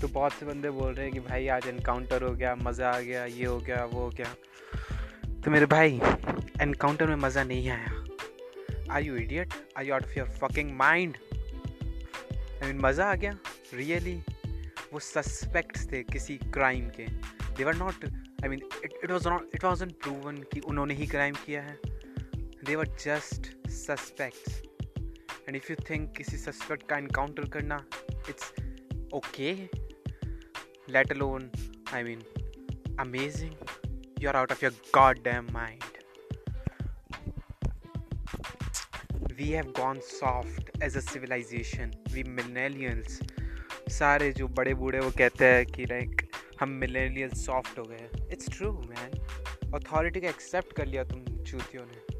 तो बहुत से बंदे बोल रहे हैं कि भाई आज इनकाउंटर हो गया, मज़ा आ गया, ये हो गया, वो हो गया। तो मेरे भाई एनकाउंटर में मज़ा नहीं आया। Are you idiot are you out of your fucking mind I mean मज़ा आ गया रियली वो सस्पेक्ट्स थे किसी क्राइम के। They were not I mean it was not it was proven कि उन्होंने ही क्राइम किया है। They were just suspects and if you think किसी सस्पेक्ट का इनकाउंटर करना it's okay I mean amazing you are out of your god damn mind we have gone soft as a civilization we millennials सारे जो बड़े बूढ़े वो कहते हैं कि लाइक हम मिलेनियल सॉफ्ट हो गए इट्स ट्रू मैन अथॉरिटी का एक्सेप्ट कर लिया तुम चूतियों ने।